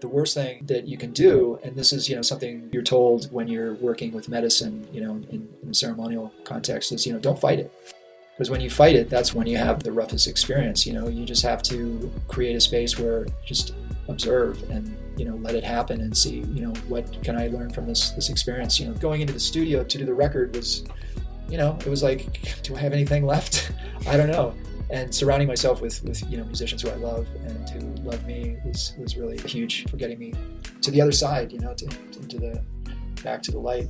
The worst thing that you can do, and this is you know something you're told when you're working with medicine, you know, in, in ceremonial context, is you know don't fight it. Because when you fight it that's when you have the roughest experience you know you just have to create a space where just observe and you know let it happen and see you know what can i learn from this this experience? You know going into the studio to do the record was you know it was like do i have anything left? I don't know and surrounding myself with with you know musicians who i love and who love me was was really huge for getting me to the other side you know to, into the back to the light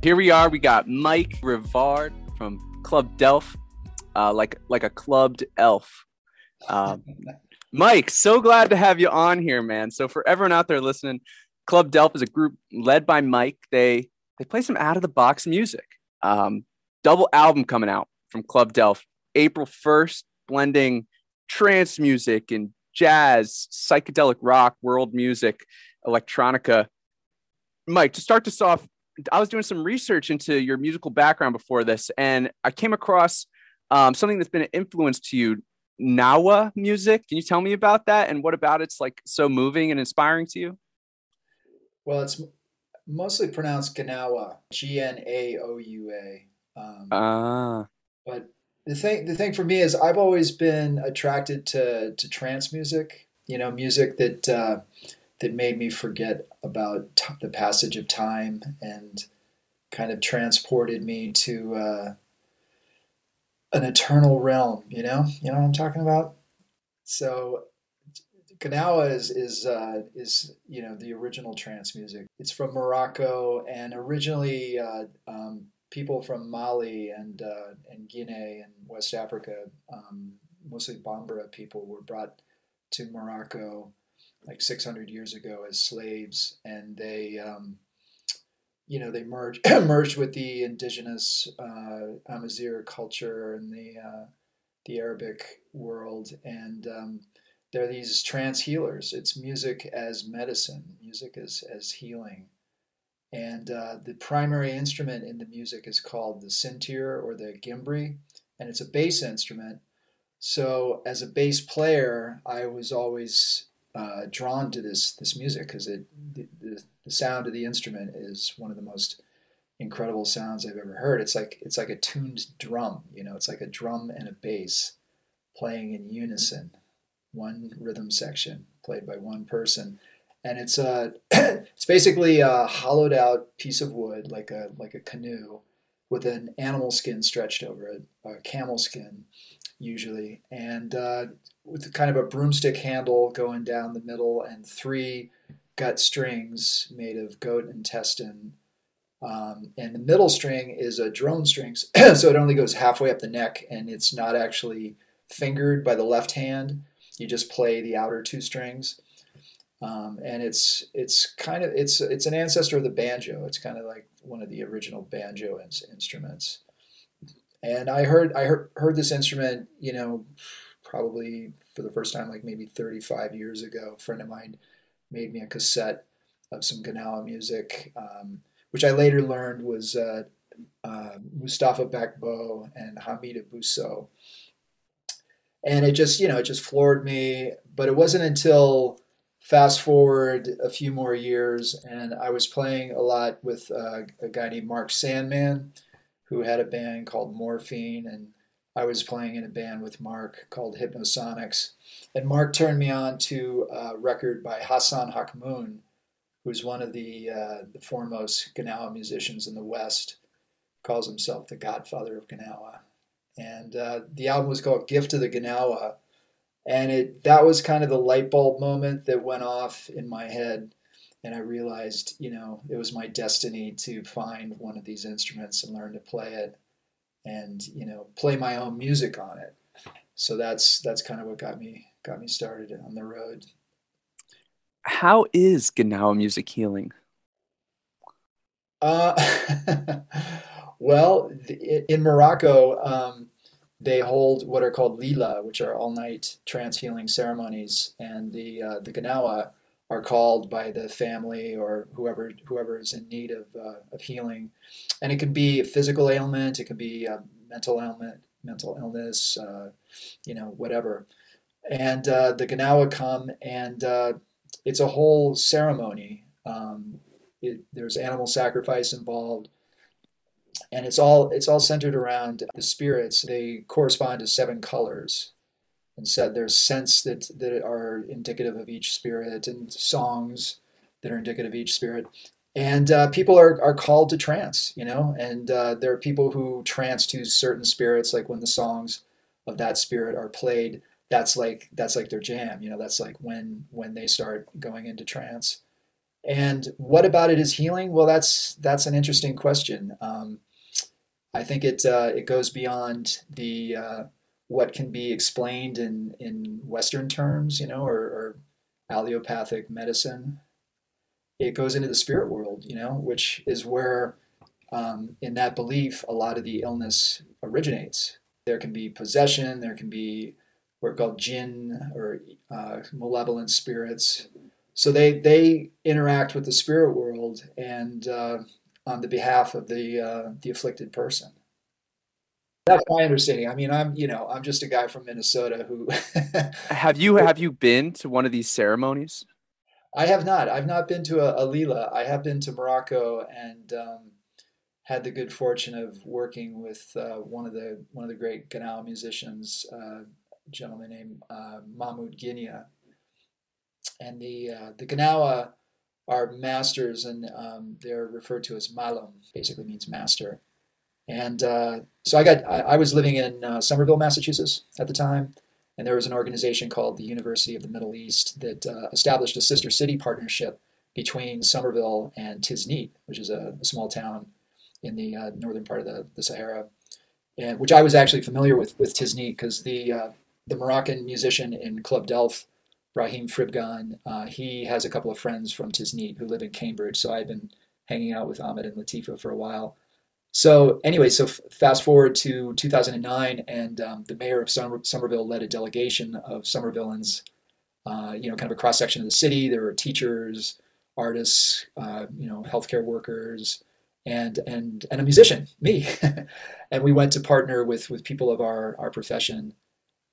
Here we are. We got Mike Rivard from Club d'Elf, uh, like like a clubbed elf. Um, Mike, so glad to have you on here, man. So for everyone out there listening, Club d'Elf is a group led by Mike. They they play some out of the box music. Um, double album coming out from Club d'Elf, April first, blending trance music and jazz, psychedelic rock, world music, electronica. Mike, to start this off, I was doing some research into your musical background before this, and I came across um, something that's been an influence to you, Gnawa music. Can you tell me about that and what about it's like so moving and inspiring to you? Well, it's mostly pronounced Gnawa, G N A O U A. Um, ah. But the thing, the thing for me is, I've always been attracted to to trance music. You know, music that. Uh, that made me forget about t- the passage of time and kind of transported me to uh, an eternal realm. You know, you know what I'm talking about. So, Gnawa is is uh, is you know the original trance music. It's from Morocco, and originally uh, um, people from Mali and uh, and Guinea and West Africa, um, mostly Bambara people, were brought to Morocco like 600 years ago as slaves, and they, um, you know, they merged merged with the indigenous uh, culture and the uh, the Arabic world, and um, they're these trance healers. It's music as medicine, music as as healing. And uh, the primary instrument in the music is called the sintir or the gimbri, and it's a bass instrument. So, as a bass player, I was always uh, drawn to this this music because it the, the, the, sound of the instrument is one of the most incredible sounds I've ever heard. It's like it's like a tuned drum, you know, it's like a drum and a bass playing in unison, one rhythm section played by one person, and it's a it's basically a hollowed out piece of wood like a like a canoe with an animal skin stretched over it, a camel skin usually, and uh, with kind of a broomstick handle going down the middle and three gut strings made of goat intestine. Um, and the middle string is a drone string, so it only goes halfway up the neck and it's not actually fingered by the left hand. You just play the outer two strings. Um, and it's it's kind of it's it's an ancestor of the banjo. It's kind of like one of the original banjo in- instruments. And I heard I heard, heard this instrument, you know, probably for the first time, like maybe 35 years ago. A friend of mine made me a cassette of some Gnawa music, um, which I later learned was uh, uh, Mustafa Bakbo and Hamida Bousso. And it just, you know, it just floored me. But it wasn't until fast forward a few more years, and I was playing a lot with uh, a guy named Mark Sandman, who had a band called Morphine, and I was playing in a band with Mark called Hypnosonics. And Mark turned me on to a record by Hassan Hakmoon, who's one of the, uh, the foremost Gnawa musicians in the West, calls himself the godfather of Gnawa. And uh, the album was called Gift of the Gnawa. And it that was kind of the light bulb moment that went off in my head. And I realized, you know, it was my destiny to find one of these instruments and learn to play it and you know play my own music on it. So that's that's kind of what got me got me started on the road. How is Gnawa music healing? Uh, well, in Morocco, um, they hold what are called lila, which are all night trance healing ceremonies, and the uh, the Gnawa are called by the family or whoever whoever is in need of, uh, of healing, and it can be a physical ailment, it can be a mental ailment, mental illness, uh, you know, whatever. And uh, the Gnawa come, and uh, it's a whole ceremony. Um, it, there's animal sacrifice involved, and it's all it's all centered around the spirits. They correspond to seven colors and said there's scents that, that are indicative of each spirit and songs that are indicative of each spirit. And uh, people are, are called to trance you know and uh, there are people who trance to certain spirits like when the songs of that spirit are played that's like that's like their jam you know that's like when when they start going into trance. And what about it is healing? Well that's that's an interesting question. Um, i think it uh, it goes beyond the uh, what can be explained in, in Western terms, you know, or, or allopathic medicine. It goes into the spirit world, you know, which is where, um, in that belief, a lot of the illness originates. There can be possession, there can be what are called jinn or uh, malevolent spirits. So they, they interact with the spirit world and uh, on the behalf of the, uh, the afflicted person. That's my understanding. I mean, I'm you know I'm just a guy from Minnesota who. have you have you been to one of these ceremonies? I have not. I've not been to a, a Lila. I have been to Morocco and um, had the good fortune of working with uh, one of the one of the great Gnawa musicians, uh, a gentleman named uh, Mahmoud Guinia. And the uh, the Gnawa are masters, and um, they're referred to as Malam, basically means master. And uh, so I got I, I was living in uh, Somerville, Massachusetts at the time, and there was an organization called the University of the Middle East that uh, established a sister city partnership between Somerville and Tiznit, which is a, a small town in the uh, northern part of the, the Sahara, and which I was actually familiar with with Tiznit because the uh, the Moroccan musician in Club d'Elf, Brahim Fribgane, uh, he has a couple of friends from Tiznit who live in Cambridge, so I've been hanging out with Ahmed and Latifa for a while. So anyway, so f- fast forward to 2009, and um, the mayor of Somer- Somerville led a delegation of Somervillans, uh, you know, kind of a cross section of the city. There were teachers, artists, uh, you know, healthcare workers, and and and a musician, me, and we went to partner with with people of our our profession.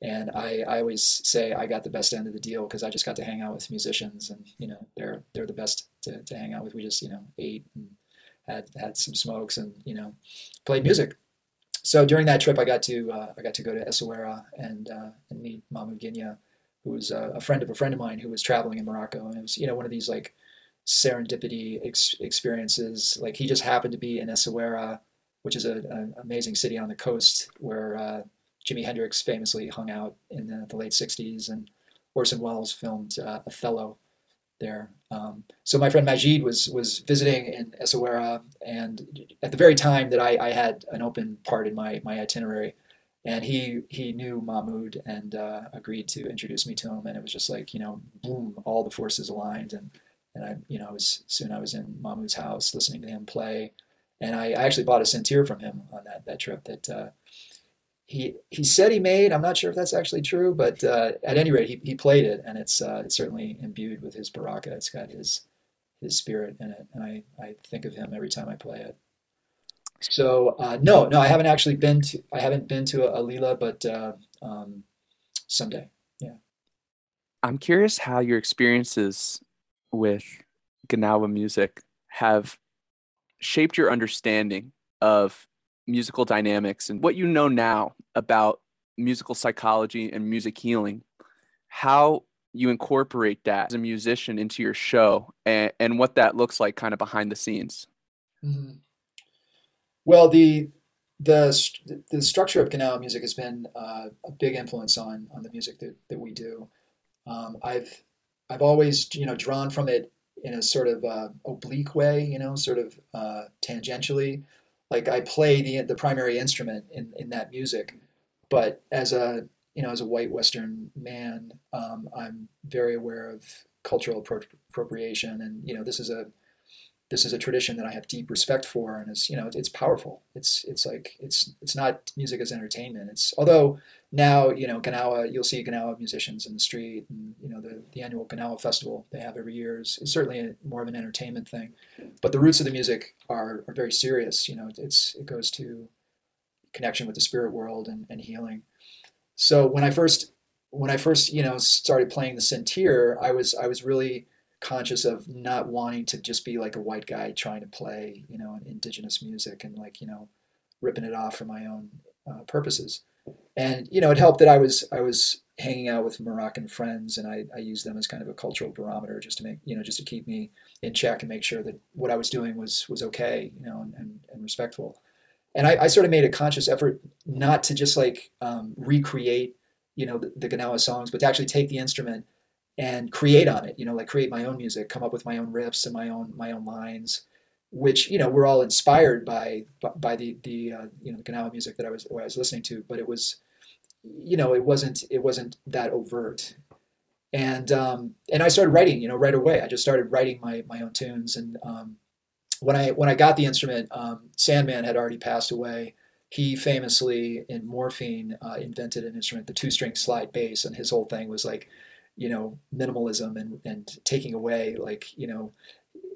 And I, I always say I got the best end of the deal because I just got to hang out with musicians, and you know, they're they're the best to, to hang out with. We just you know ate and had had some smokes, and you know, played music. So during that trip, I got to uh, I got to go to Essaouira and uh, and meet Mahmoud Guinia, who was uh, a friend of a friend of mine who was traveling in Morocco, and it was you know one of these like serendipity ex- experiences. Like he just happened to be in Essaouira, which is an amazing city on the coast where uh, Jimi Hendrix famously hung out in the, the late '60s, and Orson Welles filmed uh, Othello there. Um, so my friend Majid was was visiting in Essaouira, and at the very time that I, I, had an open part in my my itinerary, and he he knew Mahmoud and uh, agreed to introduce me to him, and it was just like you know, boom, all the forces aligned, and and I you know I was soon I was in Mahmoud's house listening to him play, and I, I actually bought a sintir from him on that that trip that. Uh, he he said he made. I'm not sure if that's actually true, but uh, at any rate, he, he played it, and it's uh, it's certainly imbued with his baraka. It's got his his spirit in it, and I, I think of him every time I play it. So uh, no, no, I haven't actually been to I haven't been to a, a Lila, but uh, um, someday, yeah. I'm curious how your experiences with Gnawa music have shaped your understanding of musical dynamics and what you know now about musical psychology and music healing, how you incorporate that as a musician into your show and, and what that looks like kind of behind the scenes. Mm-hmm. Well, the the the structure of Gnawa music has been uh, a big influence on on the music that, that we do. Um, I've I've always you know drawn from it in a sort of uh, oblique way, you know, sort of uh, tangentially like I play the the primary instrument in, in that music, but as a you know as a white Western man, um, I'm very aware of cultural appro- appropriation, and you know this is a this is a tradition that I have deep respect for, and it's you know it's powerful. It's it's like it's it's not music as entertainment. It's although now you know Gnawa, you'll see Gnawa musicians in the street, and you know the the annual Gnawa festival they have every year is, is certainly a, more of an entertainment thing, but the roots of the music are are very serious. You know, it's it goes to connection with the spirit world and, and healing. So when I first when I first you know started playing the sintir, I was I was really conscious of not wanting to just be like a white guy trying to play you know indigenous music and like you know ripping it off for my own uh, purposes. And you know it helped that I was I was hanging out with Moroccan friends and I, I used them as kind of a cultural barometer just to make you know just to keep me in check and make sure that what I was doing was was okay you know and, and, and respectful and I, I, sort of made a conscious effort not to just like um, recreate you know the, the Gnawa songs, but to actually take the instrument and create on it. You know, like create my own music, come up with my own riffs and my own my own lines, which you know were all inspired by by the the uh, you know the Gnawa music that I was I was listening to, but it was you know it wasn't it wasn't that overt. And um, and I started writing, you know, right away. I just started writing my my own tunes, and um, when I when I got the instrument, um, Sandman had already passed away. He famously in Morphine uh, invented an instrument, the two string slide bass, and his whole thing was like, you know, minimalism and and taking away like you know.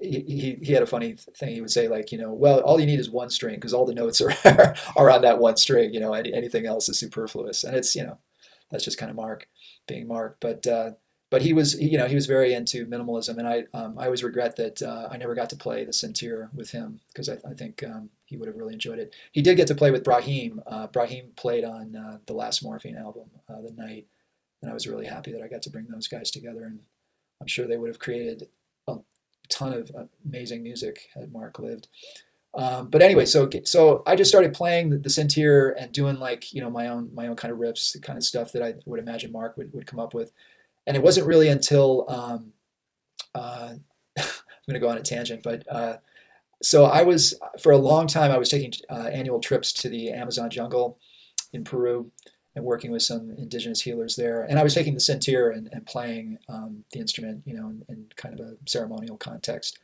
He, he had a funny thing. He would say like, you know, well, all you need is one string because all the notes are are on that one string. You know, any, anything else is superfluous, and it's you know, that's just kind of Mark being Mark. But uh, but he was you know he was very into minimalism and i um, i always regret that uh, i never got to play the sintir with him because I, I, think um, he would have really enjoyed it he did get to play with brahim uh, brahim played on uh, the last morphine album uh, the night and i was really happy that i got to bring those guys together and i'm sure they would have created a ton of amazing music had mark lived. Um, but anyway, so so I just started playing the, the and doing like you know my own my own kind of riffs, the kind of stuff that I would imagine Mark would, would come up with. And it wasn't really until um, uh, I'm going to go on a tangent, but uh, so I was for a long time I was taking uh, annual trips to the Amazon jungle in Peru and working with some indigenous healers there, and I was taking the sintir and, and playing um, the instrument, you know, in, in, kind of a ceremonial context.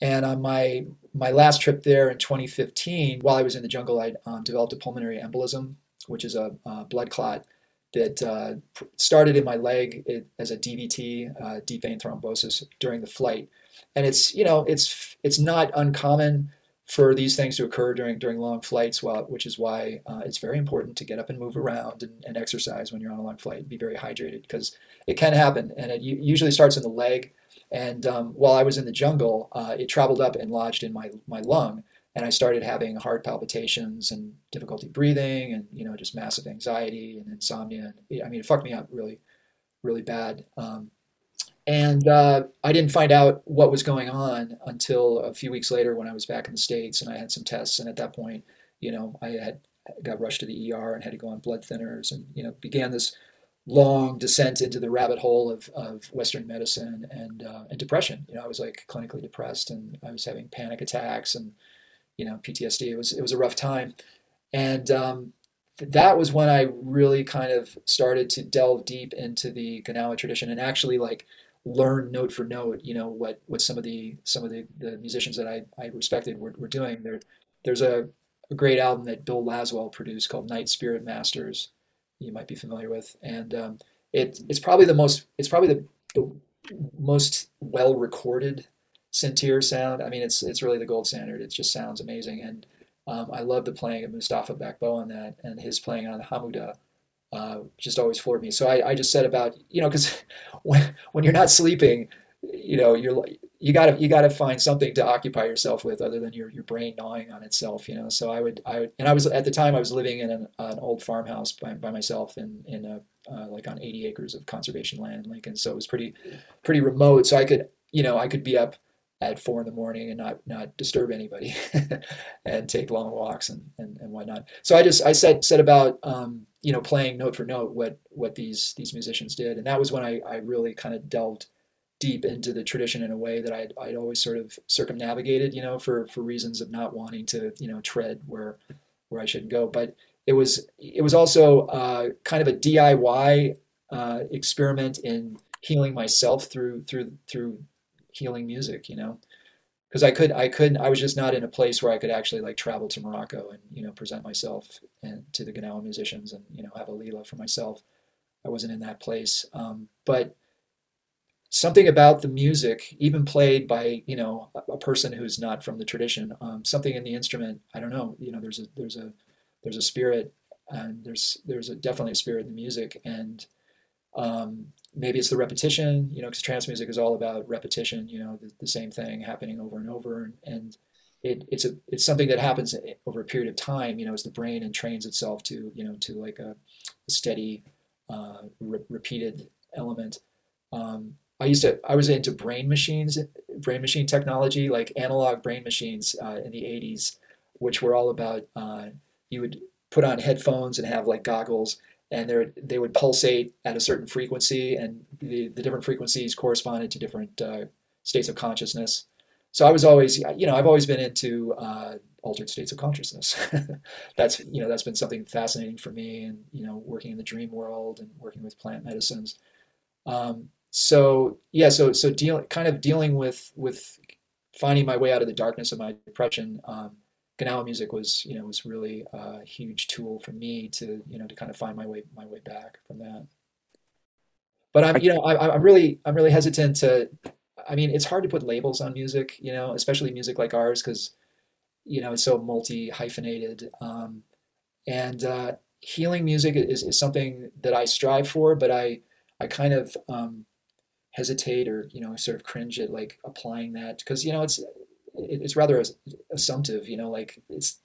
And on my my last trip there in 2015, while I was in the jungle, I um, developed a pulmonary embolism, which is a, blood clot that uh, started in my leg as a DVT, uh, deep vein thrombosis, during the flight. And it's you know it's it's not uncommon for these things to occur during during long flights, well, which is why uh, it's very important to get up and move around and, and, exercise when you're on a long flight. Be very hydrated because it can happen, and it usually starts in the leg. And um, while I was in the jungle, uh, it traveled up and lodged in my my lung and I started having heart palpitations and difficulty breathing, and you know just massive anxiety and insomnia. I mean, it fucked me up really, really bad. Um, and uh, I didn't find out what was going on until a few weeks later when I was back in the states and I had some tests. And at that point, you know, I had got rushed to the ER and had to go on blood thinners, and you know, began this long descent into the rabbit hole of, of Western medicine and uh, and depression. You know, I was like clinically depressed, and I was having panic attacks and you know PTSD. It was it was a rough time, and um, that was when I really kind of started to delve deep into the Gnawa tradition and actually like learn note for note, you know, what what some of the some of the, the musicians that I, I respected were, were doing. There there's a, a great album that Bill Laswell produced called Night Spirit Masters. You might be familiar with, and um, it it's probably the most it's probably the, the most well recorded sintir sound. I mean, it's it's really the gold standard. It just sounds amazing, and um, I love the playing of Mustafa Bakbo on that, and his playing on Hamuda uh, just always floored me. So I, I just said about you know because when when you're not sleeping, you know you're you gotta you gotta find something to occupy yourself with other than your, your brain gnawing on itself. You know, so I would I would and I was at the time I was living in an, an old farmhouse by, by myself in in a uh, like on 80 acres of conservation land in Lincoln. So it was pretty pretty remote. So I could you know I could be up at four in the morning and not not disturb anybody and take long walks and, and, and whatnot. So I just I said said about um, you know playing note for note what what these these musicians did, and that was when I, I really kind of delved deep into the tradition in a way that I'd, I'd always sort of circumnavigated, you know, for for reasons of not wanting to you know tread where where I shouldn't go. But it was it was also uh, kind of a DIY uh, experiment in healing myself through through through healing music, you know. because I could I couldn't I was just not in a place where I could actually like travel to Morocco and you know present myself and to the Gnawa musicians and you know have a lila for myself. I wasn't in that place, um, but something about the music, even played by you know a, a person who's not from the tradition, um, something in the instrument. I don't know. You know, there's a there's a there's a spirit, and there's there's a, definitely a spirit in the music, and um, maybe it's the repetition. You know, because trance music is all about repetition. You know, the, the same thing happening over and over, and, and it, it's a it's something that happens over a period of time. You know, as the brain entrains itself to you know to like a, a steady, uh, re- repeated element. Um, I used to I was into brain machines, brain machine technology, like analog brain machines uh, in the '80s, which were all about uh, you would put on headphones and have like goggles, and they they would pulsate at a certain frequency, and the, the different frequencies corresponded to different uh, states of consciousness. So I was always, you know, I've always been into uh, altered states of consciousness. that's you know that's been something fascinating for me, and you know, working in the dream world and working with plant medicines. Um, so yeah, so so dealing kind of dealing with with finding my way out of the darkness of my depression. Um, Gnawa music was you know was really a huge tool for me to you know to kind of find my way my way back from that. But I'm you know I, I'm really I'm really hesitant to. I mean, it's hard to put labels on music, you know, especially music like ours, because you know it's so multi hyphenated. Um, and uh, healing music is, is something that I strive for, but I I kind of um, hesitate or you know sort of cringe at like applying that because you know it's it's rather assumptive you know like it's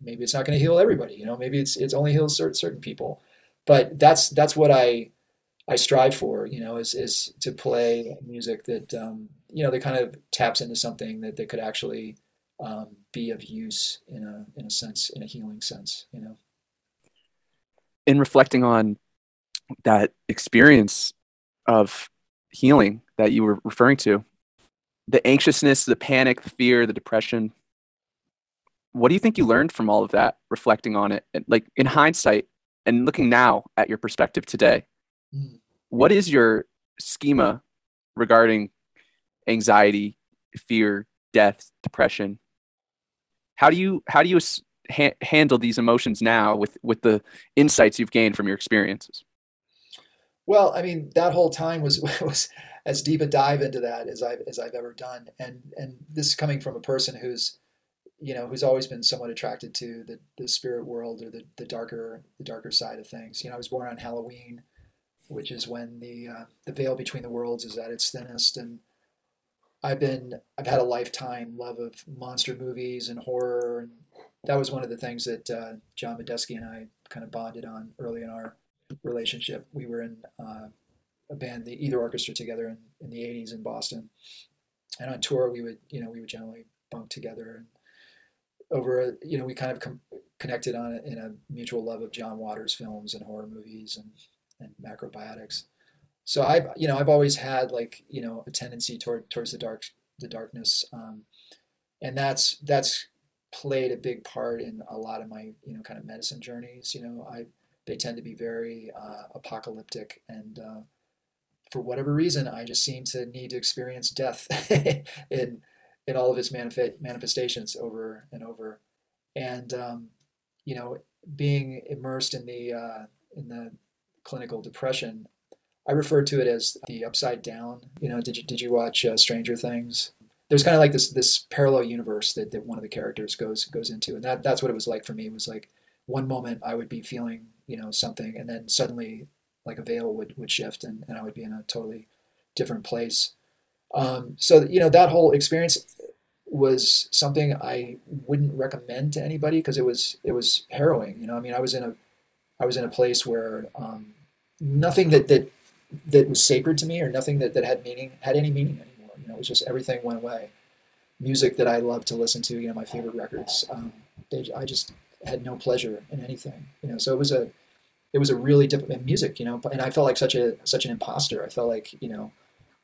maybe it's not going to heal everybody you know maybe it's it's only heals certain, certain people. But that's that's what i i strive for you know is is to play music that um, you know that kind of taps into something that that could actually um, be of use in a in a sense in a healing sense you know. In reflecting on that experience of healing that you were referring to the anxiousness the panic the fear the depression. What do you think you learned from all of that reflecting on it? Like in hindsight and looking now at your perspective today mm. what is your schema regarding anxiety fear death depression? How do you how do you ha- handle these emotions now with with the insights you've gained from your experiences? Well, I mean, that whole time was was as deep a dive into that as I've as I've ever done, and and this is coming from a person who's, you know, who's always been somewhat attracted to the, the spirit world or the, the darker the darker side of things. You know, I was born on Halloween, which is when the uh, the veil between the worlds is at its thinnest, and I've been I've had a lifetime love of monster movies and horror, and that was one of the things that uh, John Medeski and I kind of bonded on early in our relationship. We were in uh, a band, the Either Orchestra, together in, in the '80s in Boston, and on tour we would, you know, we would generally bunk together and over, you know, we kind of com- connected on in a mutual love of John Waters films and horror movies and and macrobiotics. So I've, you know, I've always had like, you know, a tendency toward towards the dark, the darkness, um, and that's that's played a big part in a lot of my, you know, kind of medicine journeys. You know, I they tend to be very uh, apocalyptic and uh, for whatever reason i just seem to need to experience death in in all of its manif- manifestations over and over. And um, you know being immersed in the uh, in the clinical depression i refer to it as the upside down. You know did you did you watch uh, stranger things? There's kind of like this this parallel universe that, that one of the characters goes goes into and that that's what it was like for me. It was like one moment i would be feeling you know something and then suddenly like a veil would, would shift and, and i would be in a totally different place. Um, so you know that whole experience was something i wouldn't recommend to anybody because it was it was harrowing you know? I mean i was in a i was in a place where um, nothing that that that was sacred to me or nothing that, that had meaning had any meaning anymore. You know it was just everything went away. Music that i loved to listen to you know my favorite records um, they, i just had no pleasure in anything. You know, so it was a it was a really difficult music. You know, and I felt like such a such an imposter. I felt like you know.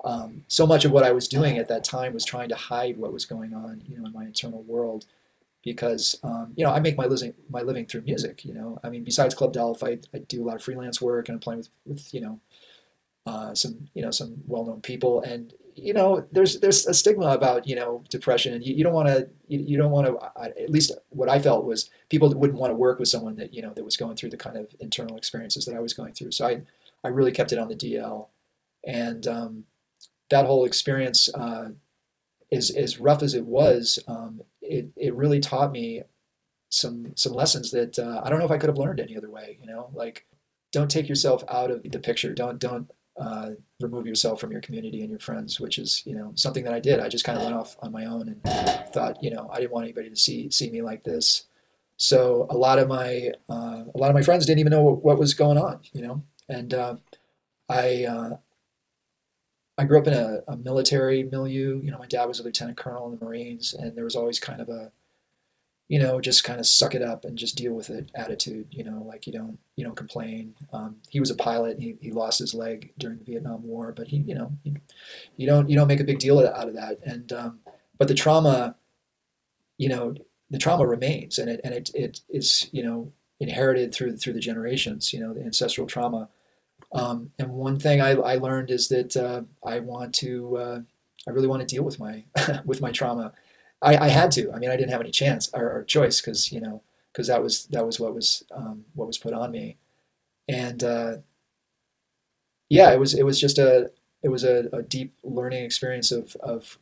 Um, so much of what I was doing at that time was trying to hide what was going on, you know, in my internal world, because um, you know I make my living my living through music. You know, I mean, besides Club d'Elf, I, I do a lot of freelance work and I'm playing with, with you know uh, some you know some well known people, and you know, there's there's a stigma about you know depression, and you, you don't want to you, you, don't want to. At least what I felt was people wouldn't want to work with someone that you know that was going through the kind of internal experiences that I was going through. So I I really kept it on the DL, and um, that whole experience, uh, as as rough as it was, um, it it really taught me some some lessons that uh, I don't know if I could have learned any other way. You know, like don't take yourself out of the picture. Don't don't uh, remove yourself from your community and your friends, which is you know something that I did. I just kind of went off on my own and thought you know I didn't want anybody to see see me like this. So a lot of my uh, a lot of my friends didn't even know what, what was going on, you know. And uh, I uh, I grew up in a, a military milieu. You know, my dad was a lieutenant colonel in the Marines, and there was always kind of a you know, just kind of suck it up and just deal with it attitude. You know, like you don't you don't complain. Um, he was a pilot. He, he lost his leg during the Vietnam War, but he you know you, you don't you don't make a big deal out of that. And um, but the trauma, you know, the trauma remains, and it and it it is you know inherited through through the generations. You know, the ancestral trauma. Um, and one thing I, I learned is that uh, I want to uh, I really want to deal with my with my trauma I, I had to. I mean, I didn't have any chance or, or choice because you know because that was that was what was um, what was put on me, and uh, yeah, it was it was just a it was a, a deep learning experience of of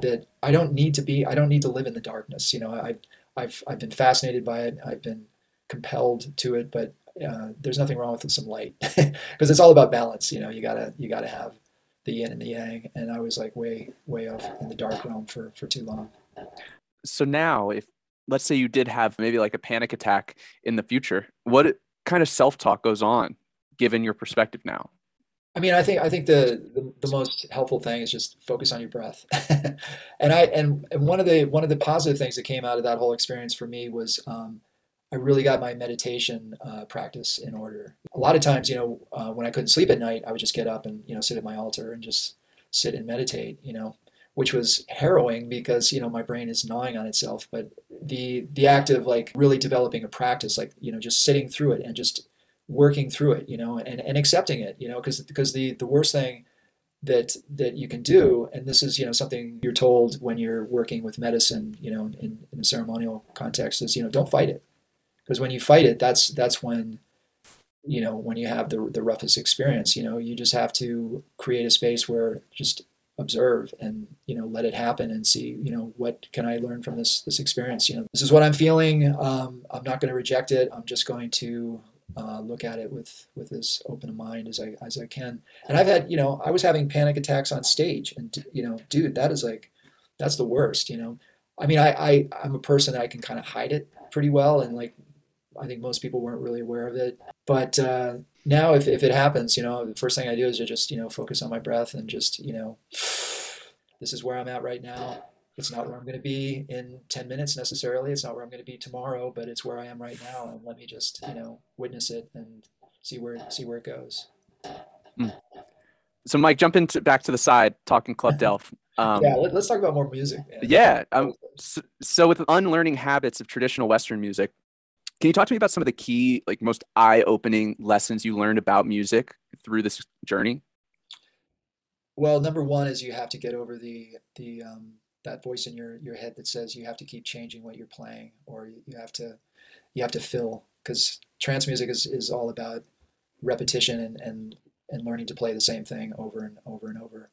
that I don't need to be I don't need to live in the darkness. You know, I I've I've been fascinated by it. I've been compelled to it, but uh, there's nothing wrong with some light because it's all about balance. You know, you gotta you gotta have the yin and the yang, and I was like way way off in the dark realm for for too long. So now, if let's say you did have maybe like a panic attack in the future, what kind of self talk goes on given your perspective now? I mean, I think I think the, the, the most helpful thing is just focus on your breath. and I and, and one of the one of the positive things that came out of that whole experience for me was um, I really got my meditation uh, practice in order. A lot of times, you know, uh, when I couldn't sleep at night, I would just get up and you know sit at my altar and just sit and meditate. You know, which was harrowing because you know my brain is gnawing on itself but the the act of like really developing a practice like you know just sitting through it and just working through it you know and, and accepting it you know because because the the worst thing that that you can do and this is you know something you're told when you're working with medicine you know in, in a ceremonial context is you know don't fight it. Because when you fight it that's that's when you know when you have the the roughest experience you know you just have to create a space where just observe and you know let it happen and see you know what can I learn from this this experience. You know this is what I'm feeling. Um, I'm not going to reject it. I'm just going to uh, look at it with with as open a mind as I as I can. And I've had you know I was having panic attacks on stage, and you know, dude, that is like that's the worst. You know, I mean, I, I I'm a person that I can kind of hide it pretty well, and like I think most people weren't really aware of it. But uh, now if, if it happens, you know, the first thing I do is to just, you know, focus on my breath and just, you know, this is where I'm at right now. It's not where I'm going to be in 10 minutes necessarily. It's not where I'm going to be tomorrow, but it's where I am right now. And let me just, you know, witness it and see where, see where it goes. Mm. So Mike, jump into back to the side, talking Club d'Elf. Um, yeah, let, us talk about more music. Man. Yeah. Um, so, so with unlearning habits of traditional Western music, can you talk to me about some of the key, like most eye-opening lessons you learned about music through this journey? Well, number one is you have to get over the the um, that voice in your your head that says you have to keep changing what you're playing, or you have to you have to fill because trance music is, is all about repetition and, and and learning to play the same thing over and over and over.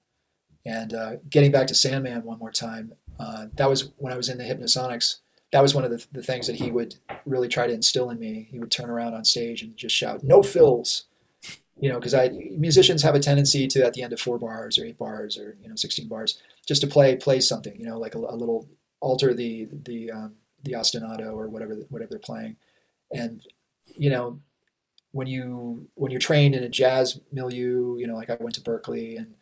And uh, getting back to Sandman one more time, uh, that was when I was in the Hypnosonics that was one of the, the things that he would really try to instill in me. He would turn around on stage and just shout, "No fills," you know, because I musicians have a tendency to at the end of four bars or eight bars or you know sixteen bars just to play play something, you know, like a, a little alter the the um, the ostinato or whatever whatever they're playing, and you know when you when you're trained in a jazz milieu, you know, like I went to Berklee and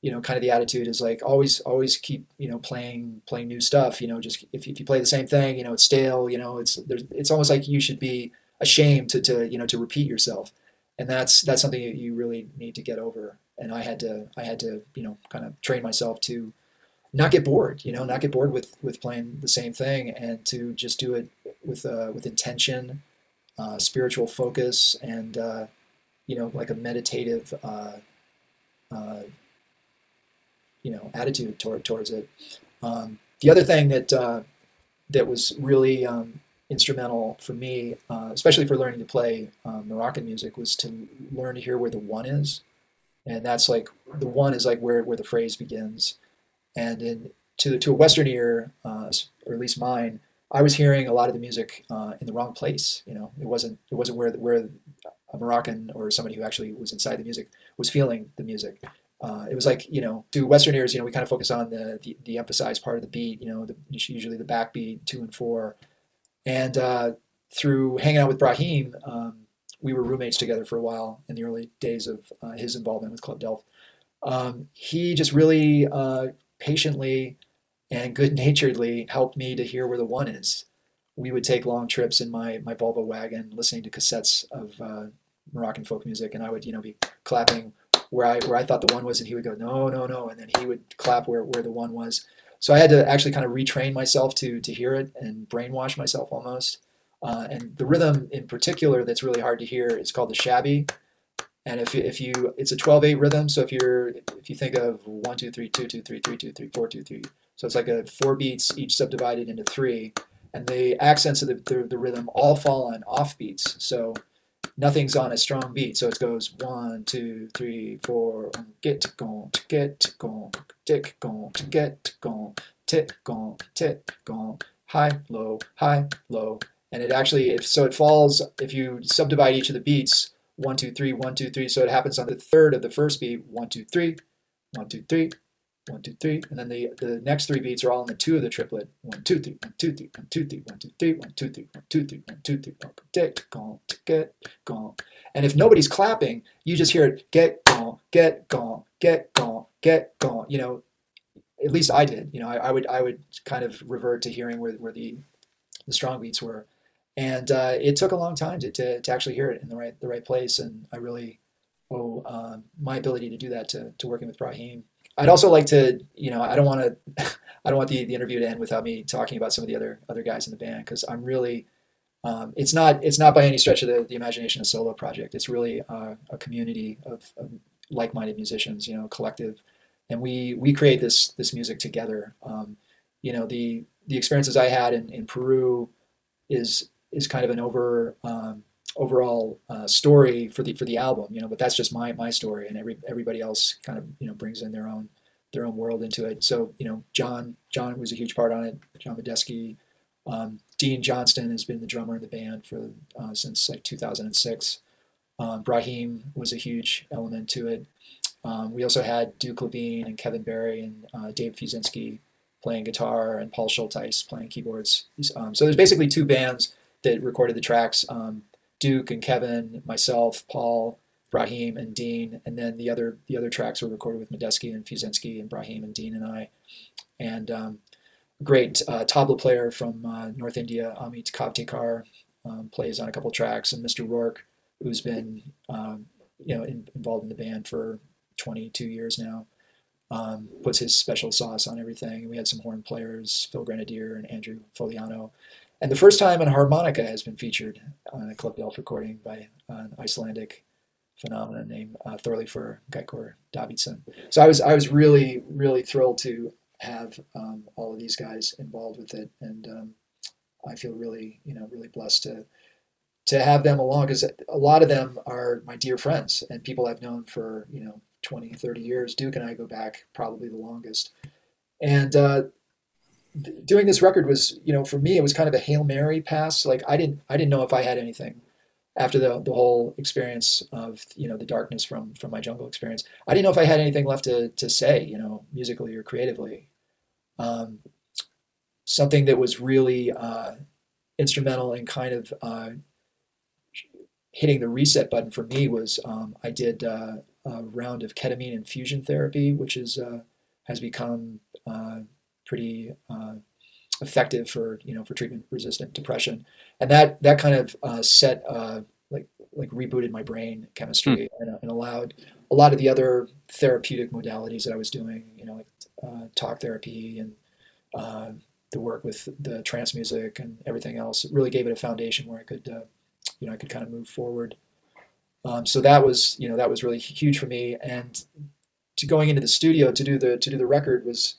you know, kind of the attitude is like always, always keep, you know, playing, playing new stuff. You know, just if, if you play the same thing, you know, it's stale. You know, it's there's, it's almost like you should be ashamed to, to, you know, to repeat yourself, and that's that's something that you really need to get over. And I had to, I had to, you know, kind of train myself to not get bored. You know, not get bored with with playing the same thing, and to just do it with uh, with intention, uh, spiritual focus, and uh, you know, like a meditative. Uh, uh you know attitude toward, towards it. Um, the other thing that uh, that was really um, instrumental for me, uh, especially for learning to play um, Moroccan music, was to learn to hear where the one is, and that's like the one is like where where the phrase begins, and in to to a Western ear, uh, or at least mine, I was hearing a lot of the music uh, in the wrong place. You know, it wasn't it wasn't where where a Moroccan or somebody who actually was inside the music was feeling the music. Uh, it was like you know to Western ears, you know, we kind of focus on the, the, the emphasized part of the beat. You know, the, usually the backbeat, two and four, and uh, through hanging out with Brahim, um, we were roommates together for a while in the early days of uh, his involvement with Club d'Elf. Um, he just really uh, patiently and good naturedly helped me to hear where the one is. We would take long trips in my, my Volvo wagon, listening to cassettes of uh, Moroccan folk music, and I would you know be clapping where I where I thought the one was, and he would go no no no, and then he would clap where where the one was. So I had to actually kind of retrain myself to to hear it and brainwash myself almost. Uh, and the rhythm in particular that's really hard to hear is called the shabby. And if, if you, it's a 12-8 rhythm. So if you're, if you think of one, two, three, two, two, three, three, two, three, four, two, three, so it's like a four beats, each subdivided into three, and the accents of the, the, the rhythm all fall on off beats. So nothing's on a strong beat. So it goes one, two, three, four, um, get going, get going, tick going, get going, tick going, tick going, high, low, high, low. And it actually, if so, it falls. If you subdivide each of the beats, one, two, three, one, two, three. So it happens on the third of the first beat, one, two, three, one, two, three, one, two, three, and then the, the next three beats are all in the two of the triplet. One, two, three, one, two, three, one, two, three, one, two, three, one, two, three, one, two, three, one, two, three, one, get gone, get gone. And if nobody's clapping, you just hear it get gone, get gone, get gone, get gone. You know, at least I did. You know, I, I would I would kind of revert to hearing where, where the the strong beats were, and uh, it took a long time to, to, to actually hear it in the right the right place. And I really owe um, my ability to do that to, to working with Brahim I'd also like to, you know, I don't want to, I don't want the, the interview to end without me talking about some of the other other guys in the band because I'm really, um, it's not it's not by any stretch of the, the imagination a solo project. It's really uh, a community of, of, like-minded musicians, you know, collective, and we we create this this music together. Um, you know, the the experiences I had in, in Peru is is kind of an over um, overall uh, story for the for the album, you know. But that's just my my story, and every everybody else kind of you know brings in their own their own world into it. So you know, John John was a huge part on it. John Medeski, um, Dean Johnston has been the drummer in the band for uh, since like 2006. Um, Brahim was a huge element to it. Um, we also had Duke Levine and Kevin Barry and uh, Dave Fiuczynski playing guitar and Paul Schulteis playing keyboards. Um, so there's basically two bands that recorded the tracks. Um, Duke and Kevin, myself, Paul, Brahim, and Dean, and then the other the other tracks were recorded with Medeski and Fiuczynski and Brahim and Dean and I, and um, great uh, tabla player from uh, North India, Amit Kavthekar, um, plays on a couple tracks, and Mr. Rourke, who's been um, you know in, involved in the band for 22 years now, um, puts his special sauce on everything. We had some horn players, Phil Grenadier and Andrew Foliano, and the first time an harmonica has been featured on a Club d'Elf recording by an Icelandic phenomenon named uh, Thorleifur Gaukur Davidsson. So I was I was really really thrilled to have um, all of these guys involved with it, and um, I feel really you know really blessed to to have them along because a lot of them are my dear friends and people I've known for you know 20 30 years. Duke and I go back probably the longest, and uh, doing this record was, you know, for me, it was kind of a hail mary pass. Like I didn't, I didn't know if I had anything after the the whole experience of you know the darkness from from my jungle experience. I didn't know if I had anything left to to say, you know, musically or creatively. Um, something that was really uh, instrumental in kind of uh, hitting the reset button for me was um, I did uh, a round of ketamine infusion therapy, which is uh, has become uh, pretty uh, effective for you know for treatment resistant depression, and that that kind of uh, set uh, like like rebooted my brain chemistry mm. and, and, allowed a lot of the other therapeutic modalities that I was doing, you know, like uh, talk therapy and uh, the work with the trance music and everything else. It really gave it a foundation where I could uh, you know I could kind of move forward. Um, so that was you know that was really huge for me and to going into the studio to do the to do the record was,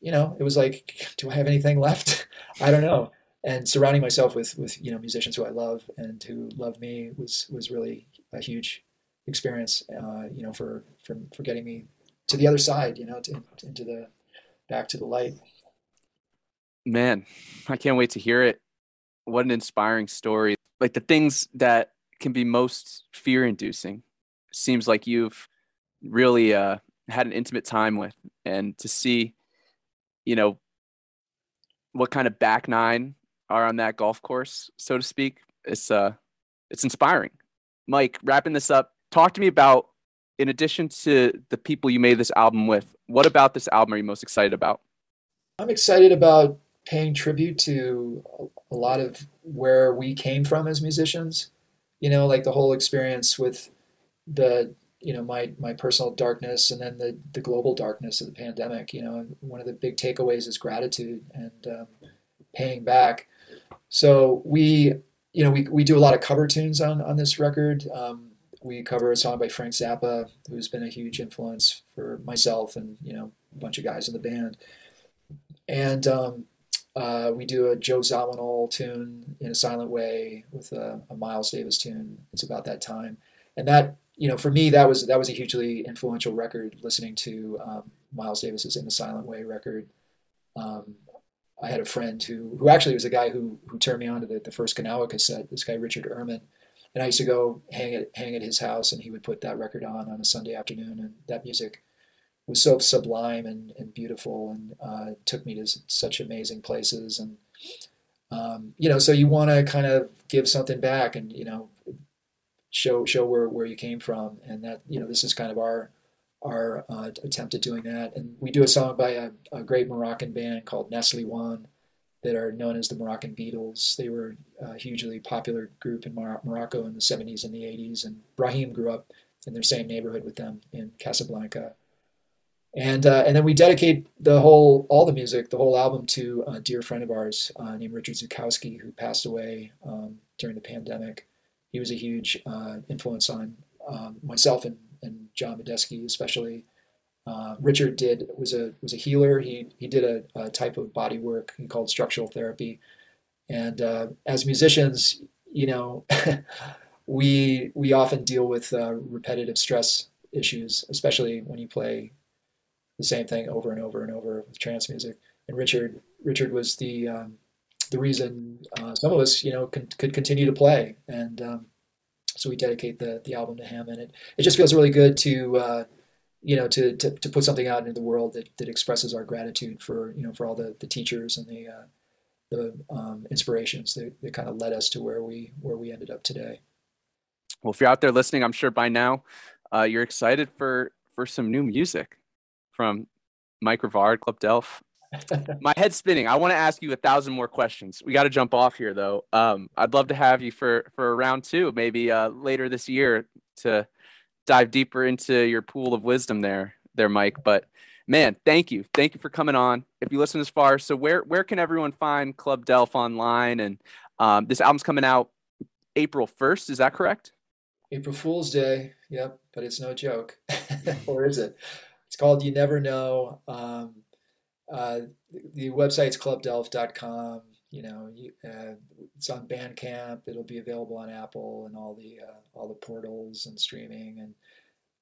you know, it was like, do I have anything left? I don't know. And surrounding myself with with you know musicians who I love and who love me was was really a huge experience. Uh, you know, for for for getting me to the other side. You know, to, into the back to the light. Man, I can't wait to hear it. What an inspiring story. Like the things that can be most fear inducing seems like you've really uh, had an intimate time with and to see you know what kind of back nine are on that golf course so to speak. It's uh it's inspiring. Mike wrapping this up talk to me about in addition to the people you made this album with what about this album are you most excited about? I'm excited about paying tribute to a lot of where we came from as musicians. You know like the whole experience with the you know my my personal darkness and then the the global darkness of the pandemic you know one of the big takeaways is gratitude and um, paying back. So we you know we, we do a lot of cover tunes on on this record. Um, we cover a song by frank zappa who's been a huge influence for myself and you know a bunch of guys in the band. And um, uh, we do a joe zawinul tune in a silent way with a, a miles davis tune. It's about that time. And that you know, for me, that was that was a hugely influential record. Listening to um, Miles Davis's "In the Silent Way" record, um, I had a friend who who actually was a guy who who turned me on to the, the first Gnawa cassette. This guy Richard Ehrman, and I used to go hang at hang at his house, and he would put that record on on a Sunday afternoon, and that music was so sublime and, and beautiful, and uh, took me to such amazing places, and um, you know, so you want to kind of give something back, and you know, show show where, where you came from. And that you know this is kind of our our uh, attempt at doing that. And we do a song by a, a, great Moroccan band called Nass El Ghiwane that are known as the Moroccan Beatles. They were a hugely popular group in Morocco in the 70s and the 80s and Brahim grew up in their same neighborhood with them in Casablanca. And uh, and then we dedicate the whole all the music the whole album to a dear friend of ours uh, named Richard Zukowski who passed away um, during the pandemic he was a huge uh, influence on um, myself and, and John Medeski, especially. Uh, Richard did was a was a healer. He he did a, a type of body work he called structural therapy, and uh, as musicians, you know, we we often deal with uh, repetitive stress issues, especially when you play the same thing over and over and over with trance music. And Richard Richard was the um, the reason uh, some of us, you know, can, could continue to play. And um, so we dedicate the the album to him, and it it just feels really good to. Uh, you know, to, to, to put something out into the world that, that expresses our gratitude for, you know, for all the, the teachers and the, uh, the um, inspirations that, that kind of led us to where we, where we ended up today. Well, if you're out there listening, I'm sure by now uh, you're excited for, for some new music from Mike Rivard, Club d'Elf. my head's spinning. I want to ask you a thousand more questions. We got to jump off here though. Um, I'd love to have you for for a round two, maybe uh, later this year, to dive deeper into your pool of wisdom there, there, Mike. But man, thank you, thank you for coming on. If you listen this far, so where where can everyone find Club d'Elf online? And um, this album's coming out April first. Is that correct? April Fool's Day. Yep, but it's no joke, or is it? It's called You Never Know. Um, uh, the website's clubdelf.com. You know, you, uh, it's on Bandcamp. It'll be available on Apple and all the uh, all the portals and streaming. And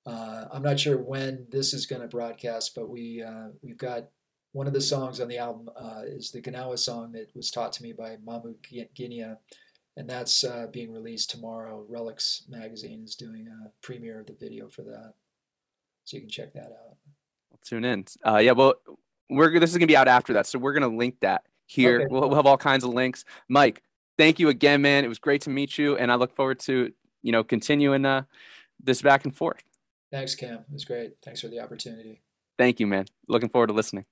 uh, I'm not sure when this is going to broadcast, but we uh, we've got one of the songs on the album is the Gnawa song that was taught to me by Mahmoud Guinia, and that's being released tomorrow. Relix magazine is doing a premiere of the video for that, so you can check that out. I'll tune in. yeah, well, we're this is gonna be out after that, so we're gonna link that here. Okay. We'll, we'll have all kinds of links. Mike, thank you again, man. It was great to meet you, and I look forward to you know continuing uh, this back and forth. Thanks, Cam. It was great. Thanks for the opportunity. Thank you, man. Looking forward to listening.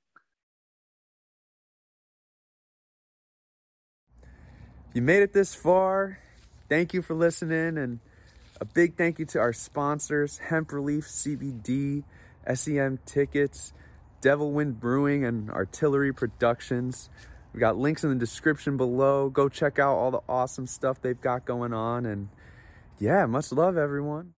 You made it this far. Thank you for listening, and a big thank you to our sponsors: Hemp Relief, CBD, SEM Tickets. Devil Wind Brewing and Artillery Productions. We got links in the description below. Go check out all the awesome stuff they've got going on. And yeah, much love, everyone.